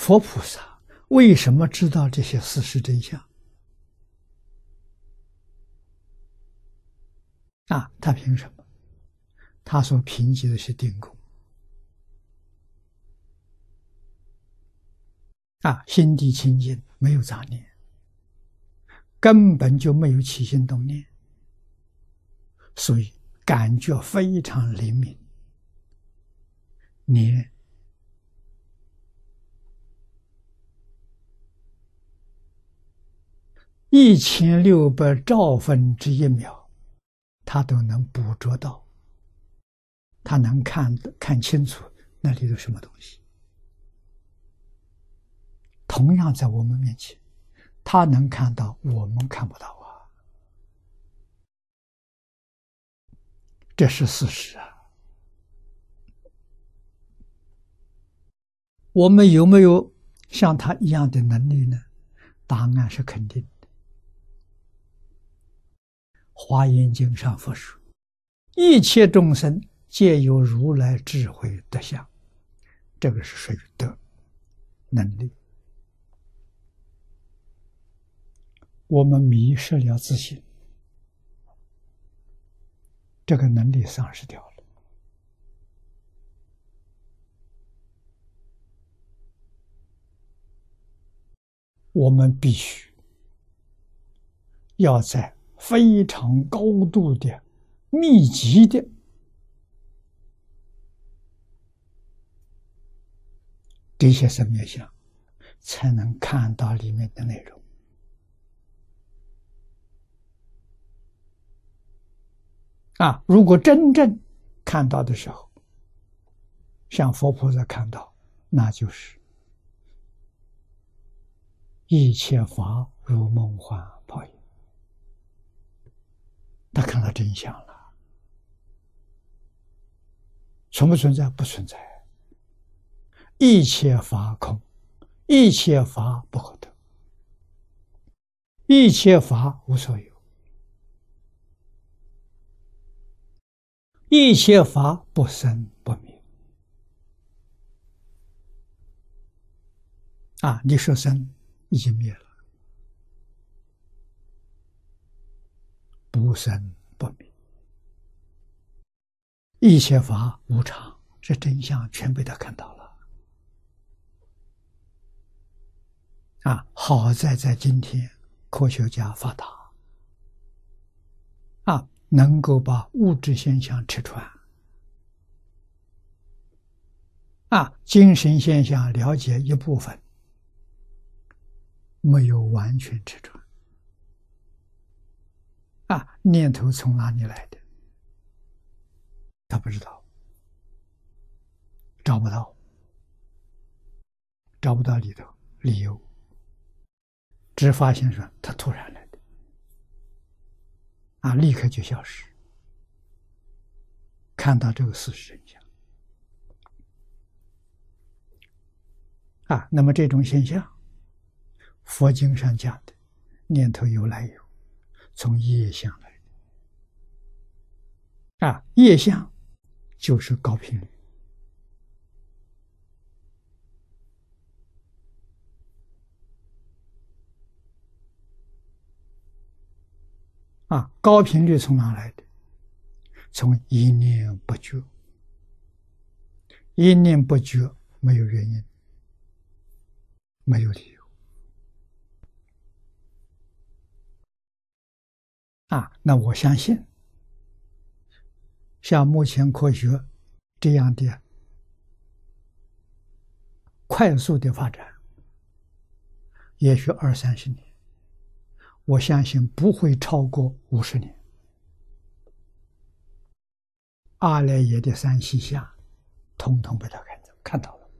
佛菩萨为什么知道这些事实真相？啊，他凭什么？他所凭借的是定功。啊，心地清净，没有杂念，根本就没有起心动念，所以感觉非常灵敏。连一千六百兆分之一秒，他都能捕捉到，他能看看清楚那里头什么东西。同样在我们面前，他能看到，我们看不到啊，这是事实啊。我们有没有像他一样的能力呢？答案是肯定。《华严经》上佛说：“一切众生皆有如来智慧德相。”这个是属于德能力。我们迷失了自信，这个能力丧失掉了。我们必须要在非常高度的、密集的这些生灭相，才能看到里面的内容。啊！如果真正看到的时候，像佛菩萨看到，那就是一切法如梦幻泡影。他看到真相了，存不存在？不存在。一切法空，一切法不可得，一切法无所有。一切法不生不灭啊！你说生已经灭了，不生不灭。一切法无常，这真相全被他看到了啊！好在在今天科学家发达啊。能够把物质现象吃穿，啊，精神现象了解一部分，没有完全吃穿，念头从哪里来的？他不知道，找不到，找不到里头理由，只发现说他突然来的。啊！立刻就消失。看到这个事实真相啊，那么这种现象，佛经上讲的念头有来由，从业相来啊，业相就是高频率。啊，高频率从哪来的？从一念不觉，一念不觉没有原因，没有理由。啊，那我相信，像目前科学这样的快速的发展，也许二三十年。我相信不会超过五十年。阿赖耶的三细相，统统被他看到看到了。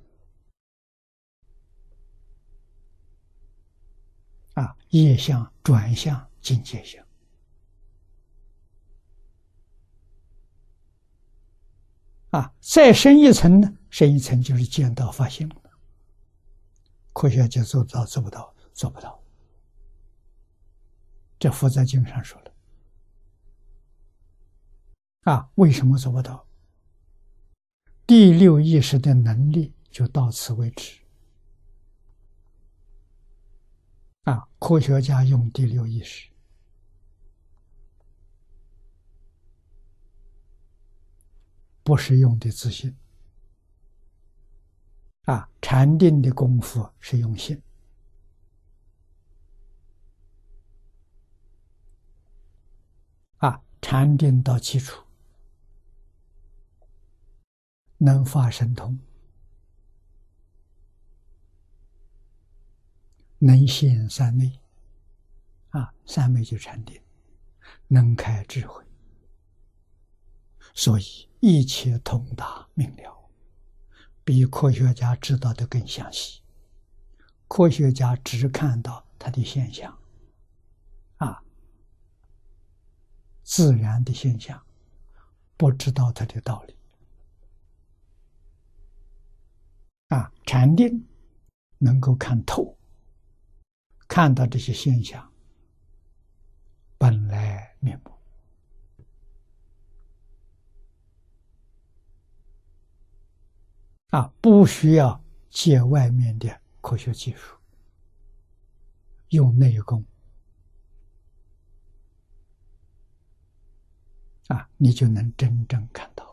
啊，业相转向境界相。啊，再深一层呢？深一层就是见到发现了。科学家做到做不到？做不到。这佛在经上说了，啊，为什么做不到？第六意识的能力就到此为止，啊，科学家用第六意识，不是用的自信。啊，禅定的功夫是用心。啊，禅定到基础，能发神通，能现三昧。啊，三昧就禅定，能开智慧，所以一切通达明了，比科学家知道的更详细。科学家只看到它的现象，啊。自然的现象，不知道它的道理。啊，禅定能够看透，看到这些现象本来面目。啊，不需要借外面的科学技术，用内功。啊，你就能真正看到。